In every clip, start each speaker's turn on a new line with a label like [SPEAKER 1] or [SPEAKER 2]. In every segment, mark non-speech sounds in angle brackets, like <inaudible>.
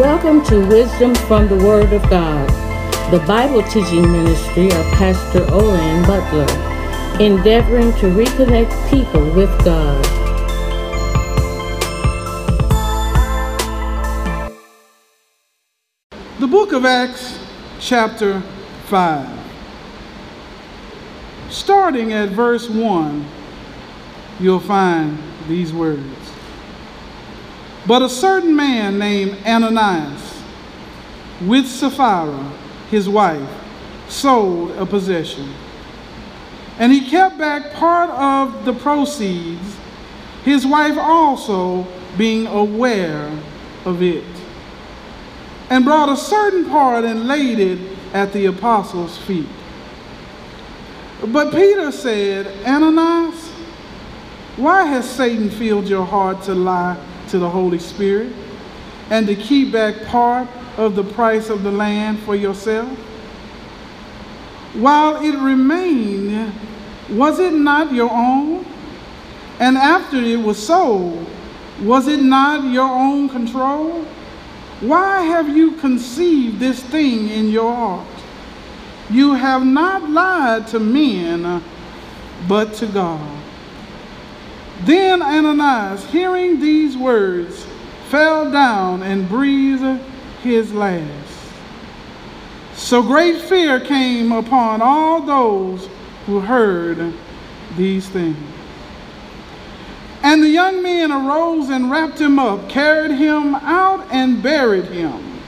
[SPEAKER 1] Welcome to Wisdom from the Word of God, the Bible teaching ministry of Pastor Olan Butler, endeavoring to reconnect people with God.
[SPEAKER 2] The book of Acts, chapter 5. Starting at verse 1, you'll find these words. But a certain man named Ananias, with Sapphira, his wife, sold a possession. And he kept back part of the proceeds, his wife also being aware of it, and brought a certain part and laid it at the apostles' feet. But Peter said, Ananias, why has Satan filled your heart to lie to the Holy Spirit and to keep back part of the price of the land for yourself? While it remained, was it not your own? And after it was sold, was it not your own control? Why have you conceived this thing in your heart? You have not lied to men, but to God. Then Ananias, hearing these words, fell down and breathed his last. So great fear came upon all those who heard these things. And the young men arose and wrapped him up, carried him out, and buried him.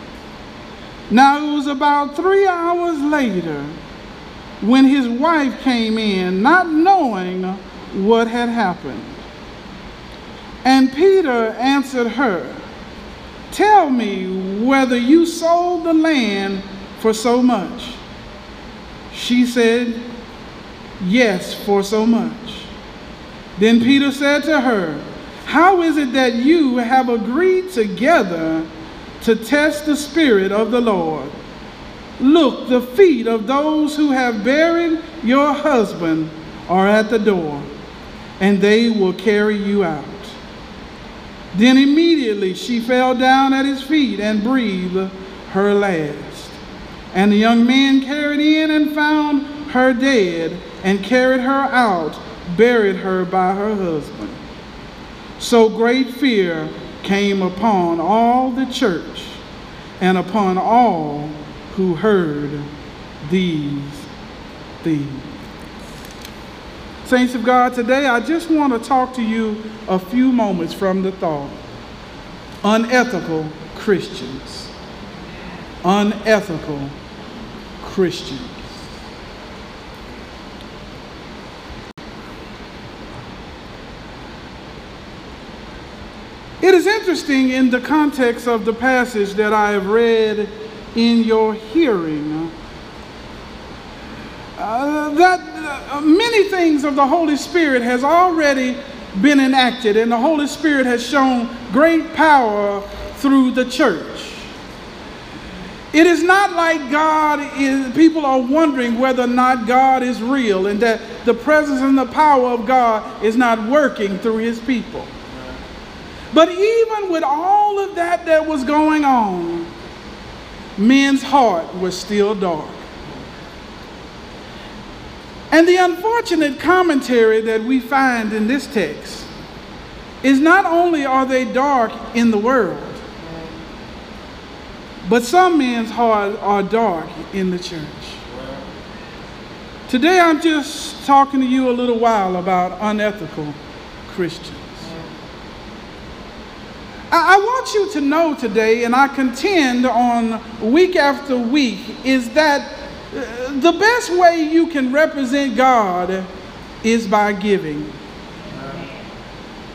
[SPEAKER 2] Now it was about three hours later when his wife came in, not knowing what had happened. And Peter answered her, Tell me whether you sold the land for so much. She said, Yes, for so much. Then Peter said to her, How is it that you have agreed together to test the Spirit of the Lord? Look, the feet of those who have buried your husband are at the door, and they will carry you out. Then immediately she fell down at his feet and breathed her last. And the young man carried in and found her dead, and carried her out, buried her by her husband. So great fear came upon all the church and upon all who heard these things. Saints of God, today I just want to talk to you a few moments from the thought. Unethical Christians. Unethical Christians. It is interesting in the context of the passage that I have read in your hearing uh, that uh, Uh, many things of the Holy Spirit has already been enacted and the Holy Spirit has shown great power through the church. It is not like God is, people are wondering whether or not God is real and that the presence and the power of God is not working through his people. But even with all of that that was going on, men's heart was still dark. And the unfortunate commentary that we find in this text is not only are they dark in the world, but some men's hearts are dark in the church. Today I'm just talking to you a little while about unethical Christians. I, want you to know today, and I contend on week after week, is that the best way you can represent God is by giving.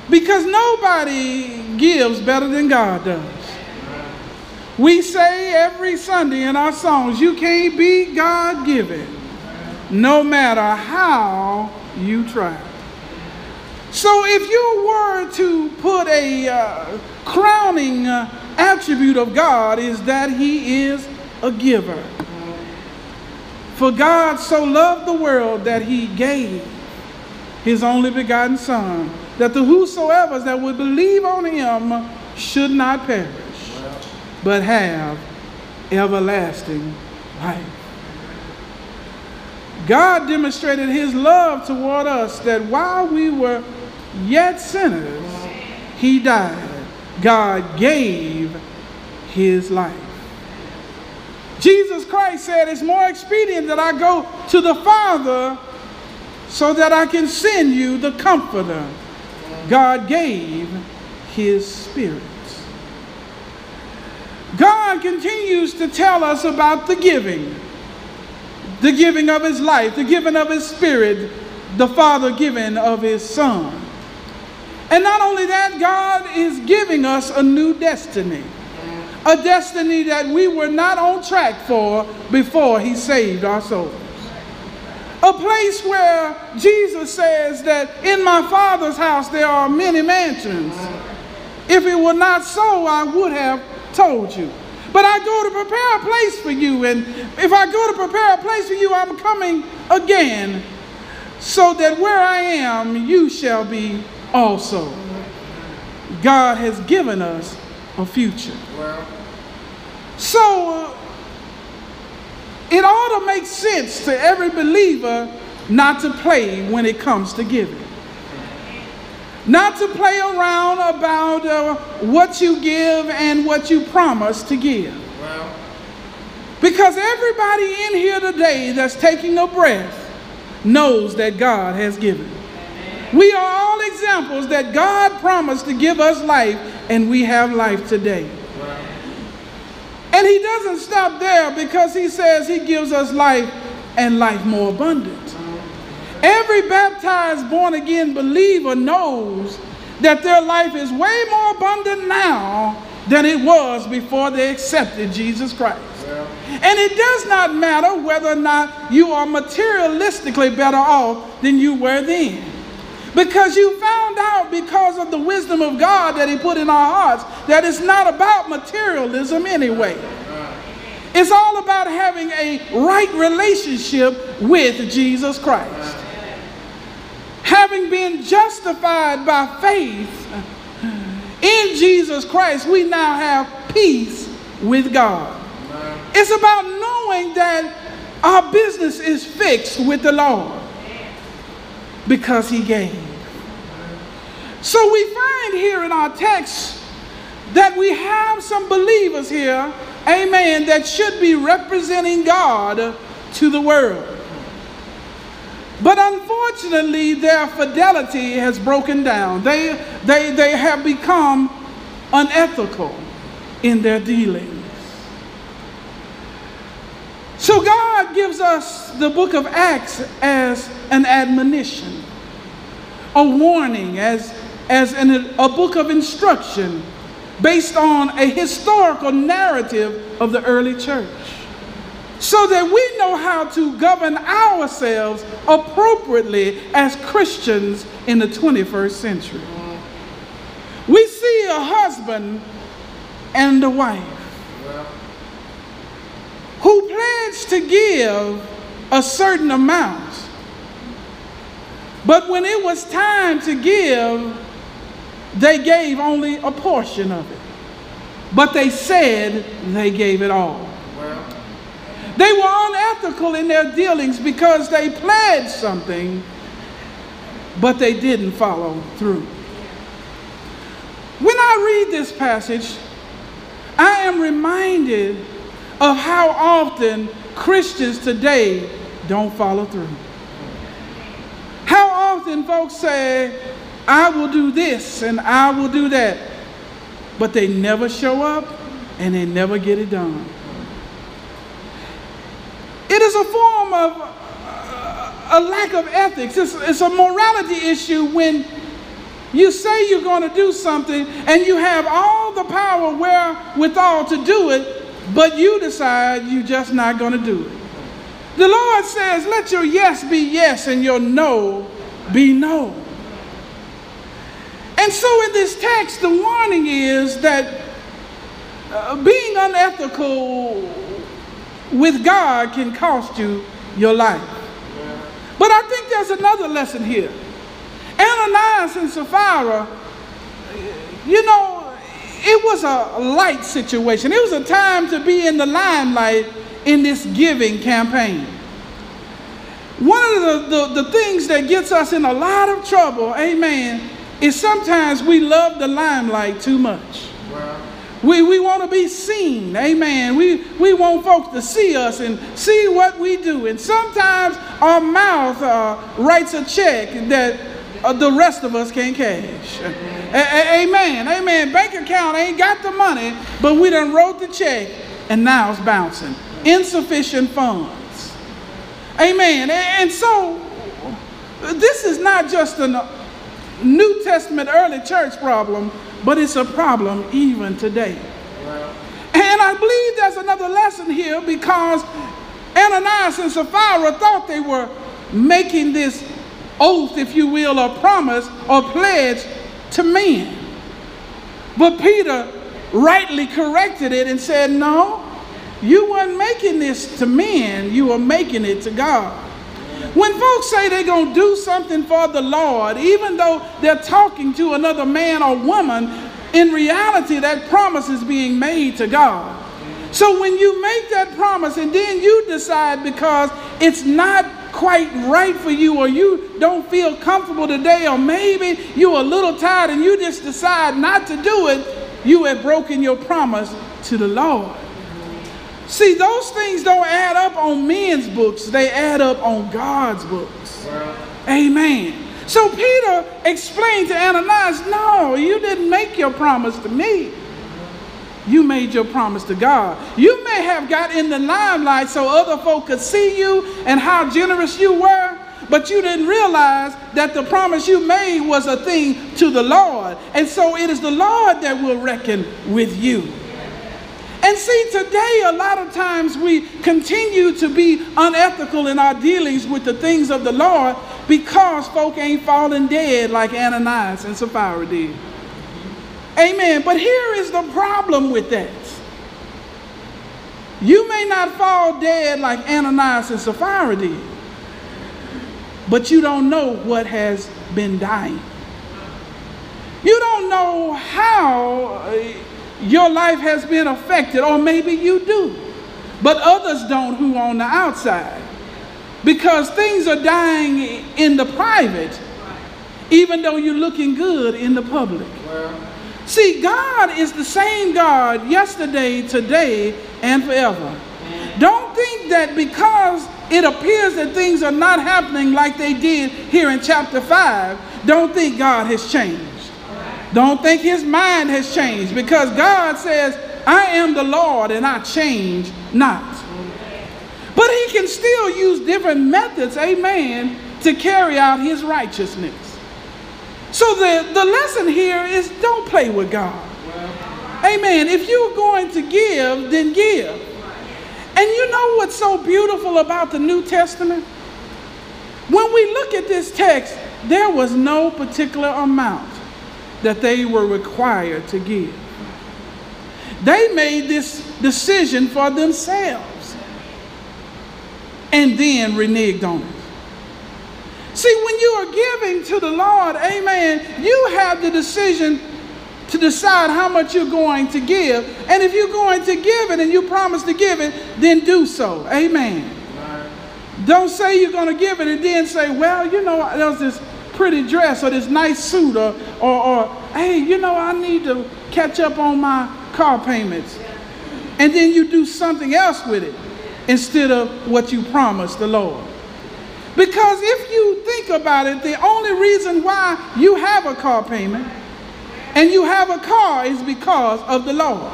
[SPEAKER 2] Because nobody gives better than God does. We say every Sunday in our songs, you can't be God given, no matter how you try. So if you were to put a uh, crowning uh, attribute of God is that he is a giver. For God so loved the world that he gave his only begotten Son, that the whosoever that would believe on him should not perish, but have everlasting life. God demonstrated his love toward us that while we were yet sinners, he died. God gave his life. Jesus Christ said, It's more expedient that I go to the Father so that I can send you the Comforter. God gave his Spirit. God continues to tell us about the giving the giving of his life, the giving of his spirit, the Father giving of his Son. And not only that, God is giving us a new destiny, a destiny that we were not on track for before he saved our souls. A place where Jesus says that in my Father's house there are many mansions. If it were not so, I would have told you. But I go to prepare a place for you. And if I go to prepare a place for you, I'm coming again, so that where I am, you shall be also. God has given us a future. So uh, it ought to make sense to every believer not to play when it comes to giving. Not to play around about uh, what you give and what you promise to give. Because everybody in here today that's taking a breath knows that God has given. We are all examples that God promised to give us life, and we have life today. And He doesn't stop there because He says He gives us life and life more abundant. Every baptized, born again believer knows that their life is way more abundant now than it was before they accepted Jesus Christ. And it does not matter whether or not you are materialistically better off than you were then. Because you found out because of the wisdom of God that He put in our hearts that it's not about materialism anyway. It's all about having a right relationship with Jesus Christ having been justified by faith in Jesus Christ, we now have peace with God. It's about knowing that our business is fixed with the Lord because He gave. So we find here in our text that we have some believers here, amen, that should be representing God to the world. But unfortunately, their fidelity has broken down. They, they, they have become unethical in their dealings. So God gives us the book of Acts as an admonition, a warning, as, as an, a book of instruction based on a historical narrative of the early church so that we know how to govern ourselves appropriately as Christians in the 21st century. We see a husband and a wife who pledged to give a certain amount. But when it was time to give, they gave only a portion of it. But they said they gave it all. They were unethical in their dealings because they pledged something, but they didn't follow through. When I read this passage, I am reminded of how often Christians today don't follow through. How often folks say, I will do this and I will do that, but they never show up and they never get it done. It is a form of uh, a lack of ethics. It's, it's a morality issue when you say you're going to do something and you have all the power wherewithal to do it, but you decide you're just not going to do it. The Lord says, let your yes be yes and your no be no. And so in this text, the warning is that uh, being unethical with God can cost you your life. But I think there's another lesson here. Ananias and Sapphira, you know, it was a light situation. It was a time to be in the limelight in this giving campaign. One of the, the, the, things that gets us in a lot of trouble, amen, is sometimes we love the limelight too much. We, we want to be seen, amen. We, we want folks to see us and see what we do. And sometimes our mouth uh, writes a check that uh, the rest of us can't cash. <laughs> Amen, amen. Bank account ain't got the money, but we done wrote the check and now it's bouncing. Insufficient funds. Amen. And so, this is not just a New Testament early church problem, but it's a problem even today. And I believe there's another lesson here because Ananias and Sapphira thought they were making this oath, if you will, or promise or pledge to men. But Peter rightly corrected it and said, No, you weren't making this to men, you were making it to God. When folks say they're going to do something for the Lord, even though they're talking to another man or woman, in reality, that promise is being made to God. So when you make that promise and then you decide because it's not quite right for you or you don't feel comfortable today or maybe you're a little tired and you just decide not to do it, you have broken your promise to the Lord. See, those things don't add up on men's books, they add up on God's books. Amen. So Peter explained to Ananias, No, you didn't make your promise to me. You made your promise to God. You may have got in the limelight so other folk could see you and how generous you were, but you didn't realize that the promise you made was a thing to the Lord. And so it is the Lord that will reckon with you. And see, today, a lot of times we continue to be unethical in our dealings with the things of the Lord because folk ain't falling dead like Ananias and Sapphira did. Amen. But here is the problem with that. You may not fall dead like Ananias and Sapphira did, but you don't know what has been dying. You don't know how uh, your life has been affected, or maybe you do, but others don't who are on the outside. Because things are dying in the private, even though you're looking good in the public. See, God is the same God yesterday, today, and forever. Don't think that because it appears that things are not happening like they did here in chapter 5, don't think God has changed. Don't think his mind has changed because God says, I am the Lord and I change not. But he can still use different methods, amen, to carry out his righteousness. So the, the lesson here is don't play with God. Amen. If you're going to give, then give. And you know what's so beautiful about the New Testament? When we look at this text, there was no particular amount that they were required to give. They made this decision for themselves and then reneged on it. See, when you are giving to the Lord, amen, you have the decision to decide how much you're going to give. And if you're going to give it and you promise to give it, then do so. Amen. Don't say you're going to give it and then say, well, you know, there's this pretty dress or this nice suit or, or, or hey, you know, I need to catch up on my car payments. And then you do something else with it instead of what you promised the Lord. Because if you think about it, the only reason why you have a car payment and you have a car is because of the Lord.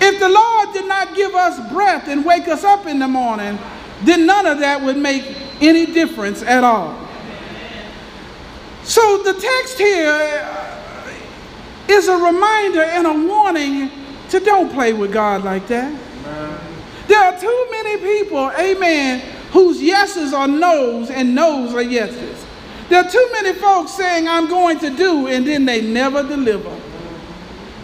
[SPEAKER 2] If the Lord did not give us breath and wake us up in the morning, then none of that would make any difference at all. So the text here is a reminder and a warning to don't play with God like that. There are too many people, amen, whose yeses are no's and no's are yeses. There are too many folks saying, I'm going to do, and then they never deliver.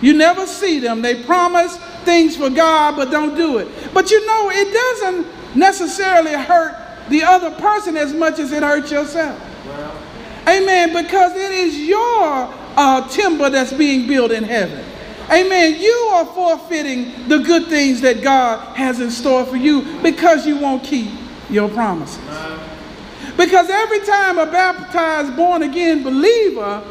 [SPEAKER 2] You never see them. They promise things for God, but don't do it. But you know, it doesn't necessarily hurt the other person as much as it hurts yourself. Amen. Because it is your uh, timber that's being built in heaven. Amen. You are forfeiting the good things that God has in store for you because you won't keep your promises. Because every time a baptized, born again believer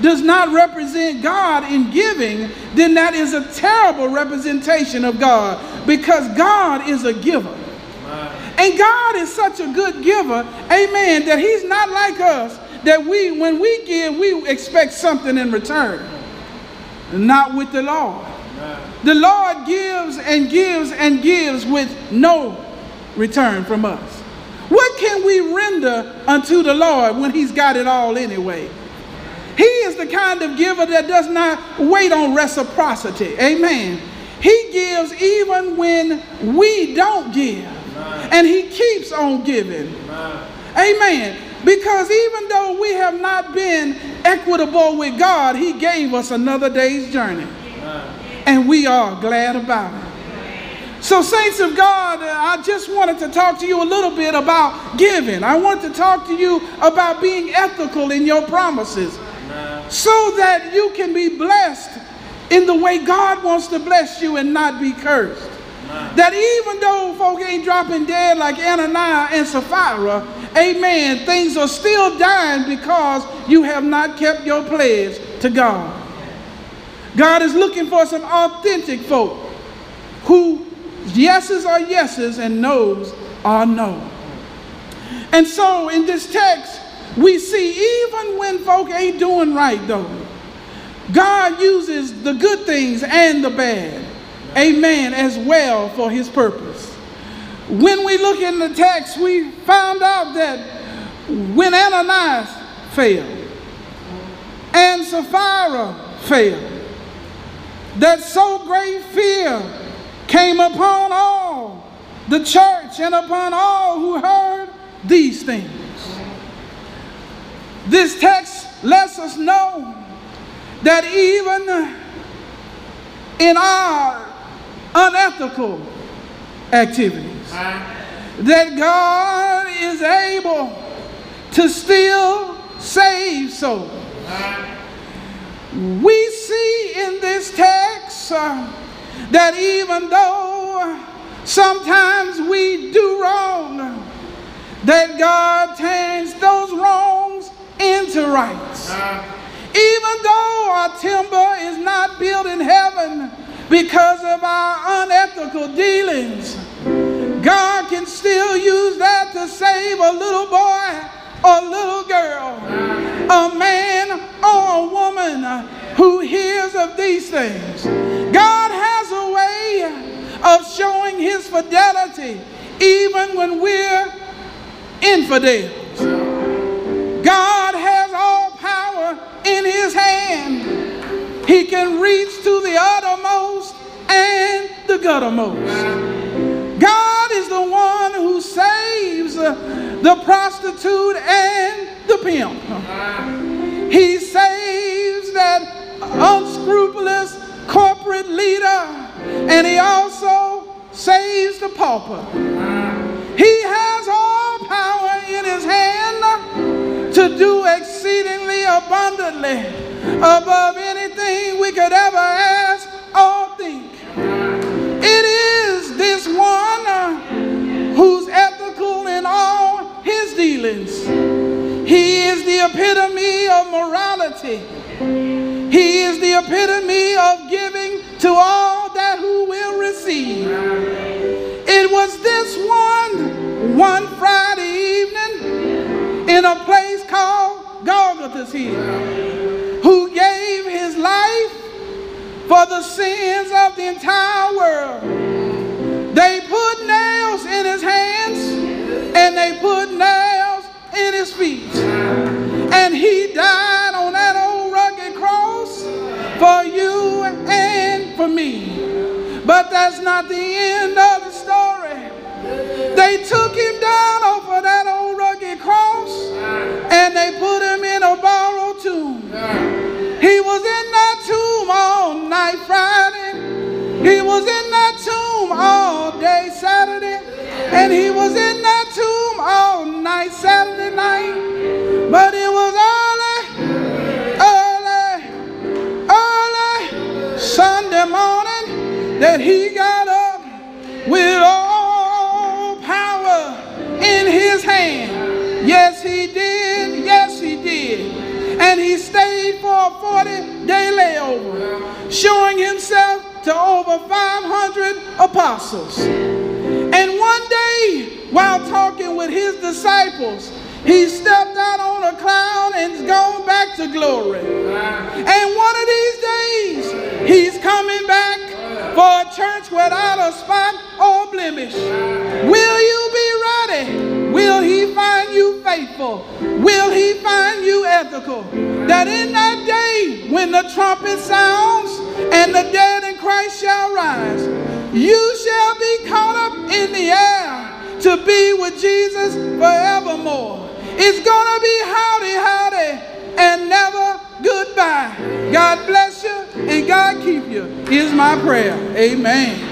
[SPEAKER 2] does not represent God in giving, then that is a terrible representation of God because God is a giver. And God is such a good giver, amen, that He's not like us that we, when we give, we expect something in return. Not with the Lord. The Lord gives and gives and gives with no return from us. What can we render unto the Lord when He's got it all anyway? He is the kind of giver that does not wait on reciprocity. Amen. He gives even when we don't give. And He keeps on giving. Amen. Because even though we have not been equitable with God, He gave us another day's journey. And we are glad about it. So, saints of God, uh, I just wanted to talk to you a little bit about giving. I want to talk to you about being ethical in your promises so that you can be blessed in the way God wants to bless you and not be cursed. That even though folk ain't dropping dead like Ananias and Sapphira, amen, things are still dying because you have not kept your pledge to God. God is looking for some authentic folk who yeses are yeses and noes are no. And so in this text, we see even when folk ain't doing right though, God uses the good things and the bad, amen, as well for his purpose. When we look in the text, we found out that when Ananias failed and Sapphira failed, that so great fear came upon all the church and upon all who heard these things. This text lets us know that even in our unethical activities, that God is able to still save souls. We see in this text uh, that even though sometimes we do wrong, that God turns those wrongs into rights. Uh-huh. Even though our timber is not built in heaven because of our unethical dealings, God can still use that to save a little boy a little girl, uh-huh. a man or a woman who hears of these things. God has a way of showing his fidelity even when we're infidels. God has all power in his hand. He can reach to the uttermost and the guttermost. God is the one who saves the prostitute and the pimp. He saves that unscrupulous corporate leader, and he also saves the pauper. He has all power in his hand to do exceedingly abundantly above anything we could ever ask or think. It is this one who's ethical in all his dealings. He is the epitome of morality. Epitome of giving to all that who will receive. It was this one, one Friday evening in a place called Golgotha's Hill, who gave his life for the sins of the entire world. Not the end of the story. They took him down of that old rugged cross and they put him in a borrowed tomb. He was in that tomb all night Friday. He was in that tomb all day Saturday. And he was in that tomb all night Saturday night. But it was early, early, early Sunday morning that he a 40 day layover, showing himself to over 500 apostles. And one day, while talking with his disciples, he stepped out on a cloud and's gone back to glory. And one of these days, he's coming back for a church without a spot or blemish. Will? Will he find you faithful? Will he find you ethical? That in that day when the trumpet sounds and the dead in Christ shall rise, you shall be caught up in the air to be with Jesus forevermore. It's gonna be howdy, howdy, and never goodbye. God bless you and God keep you, is my prayer. Amen.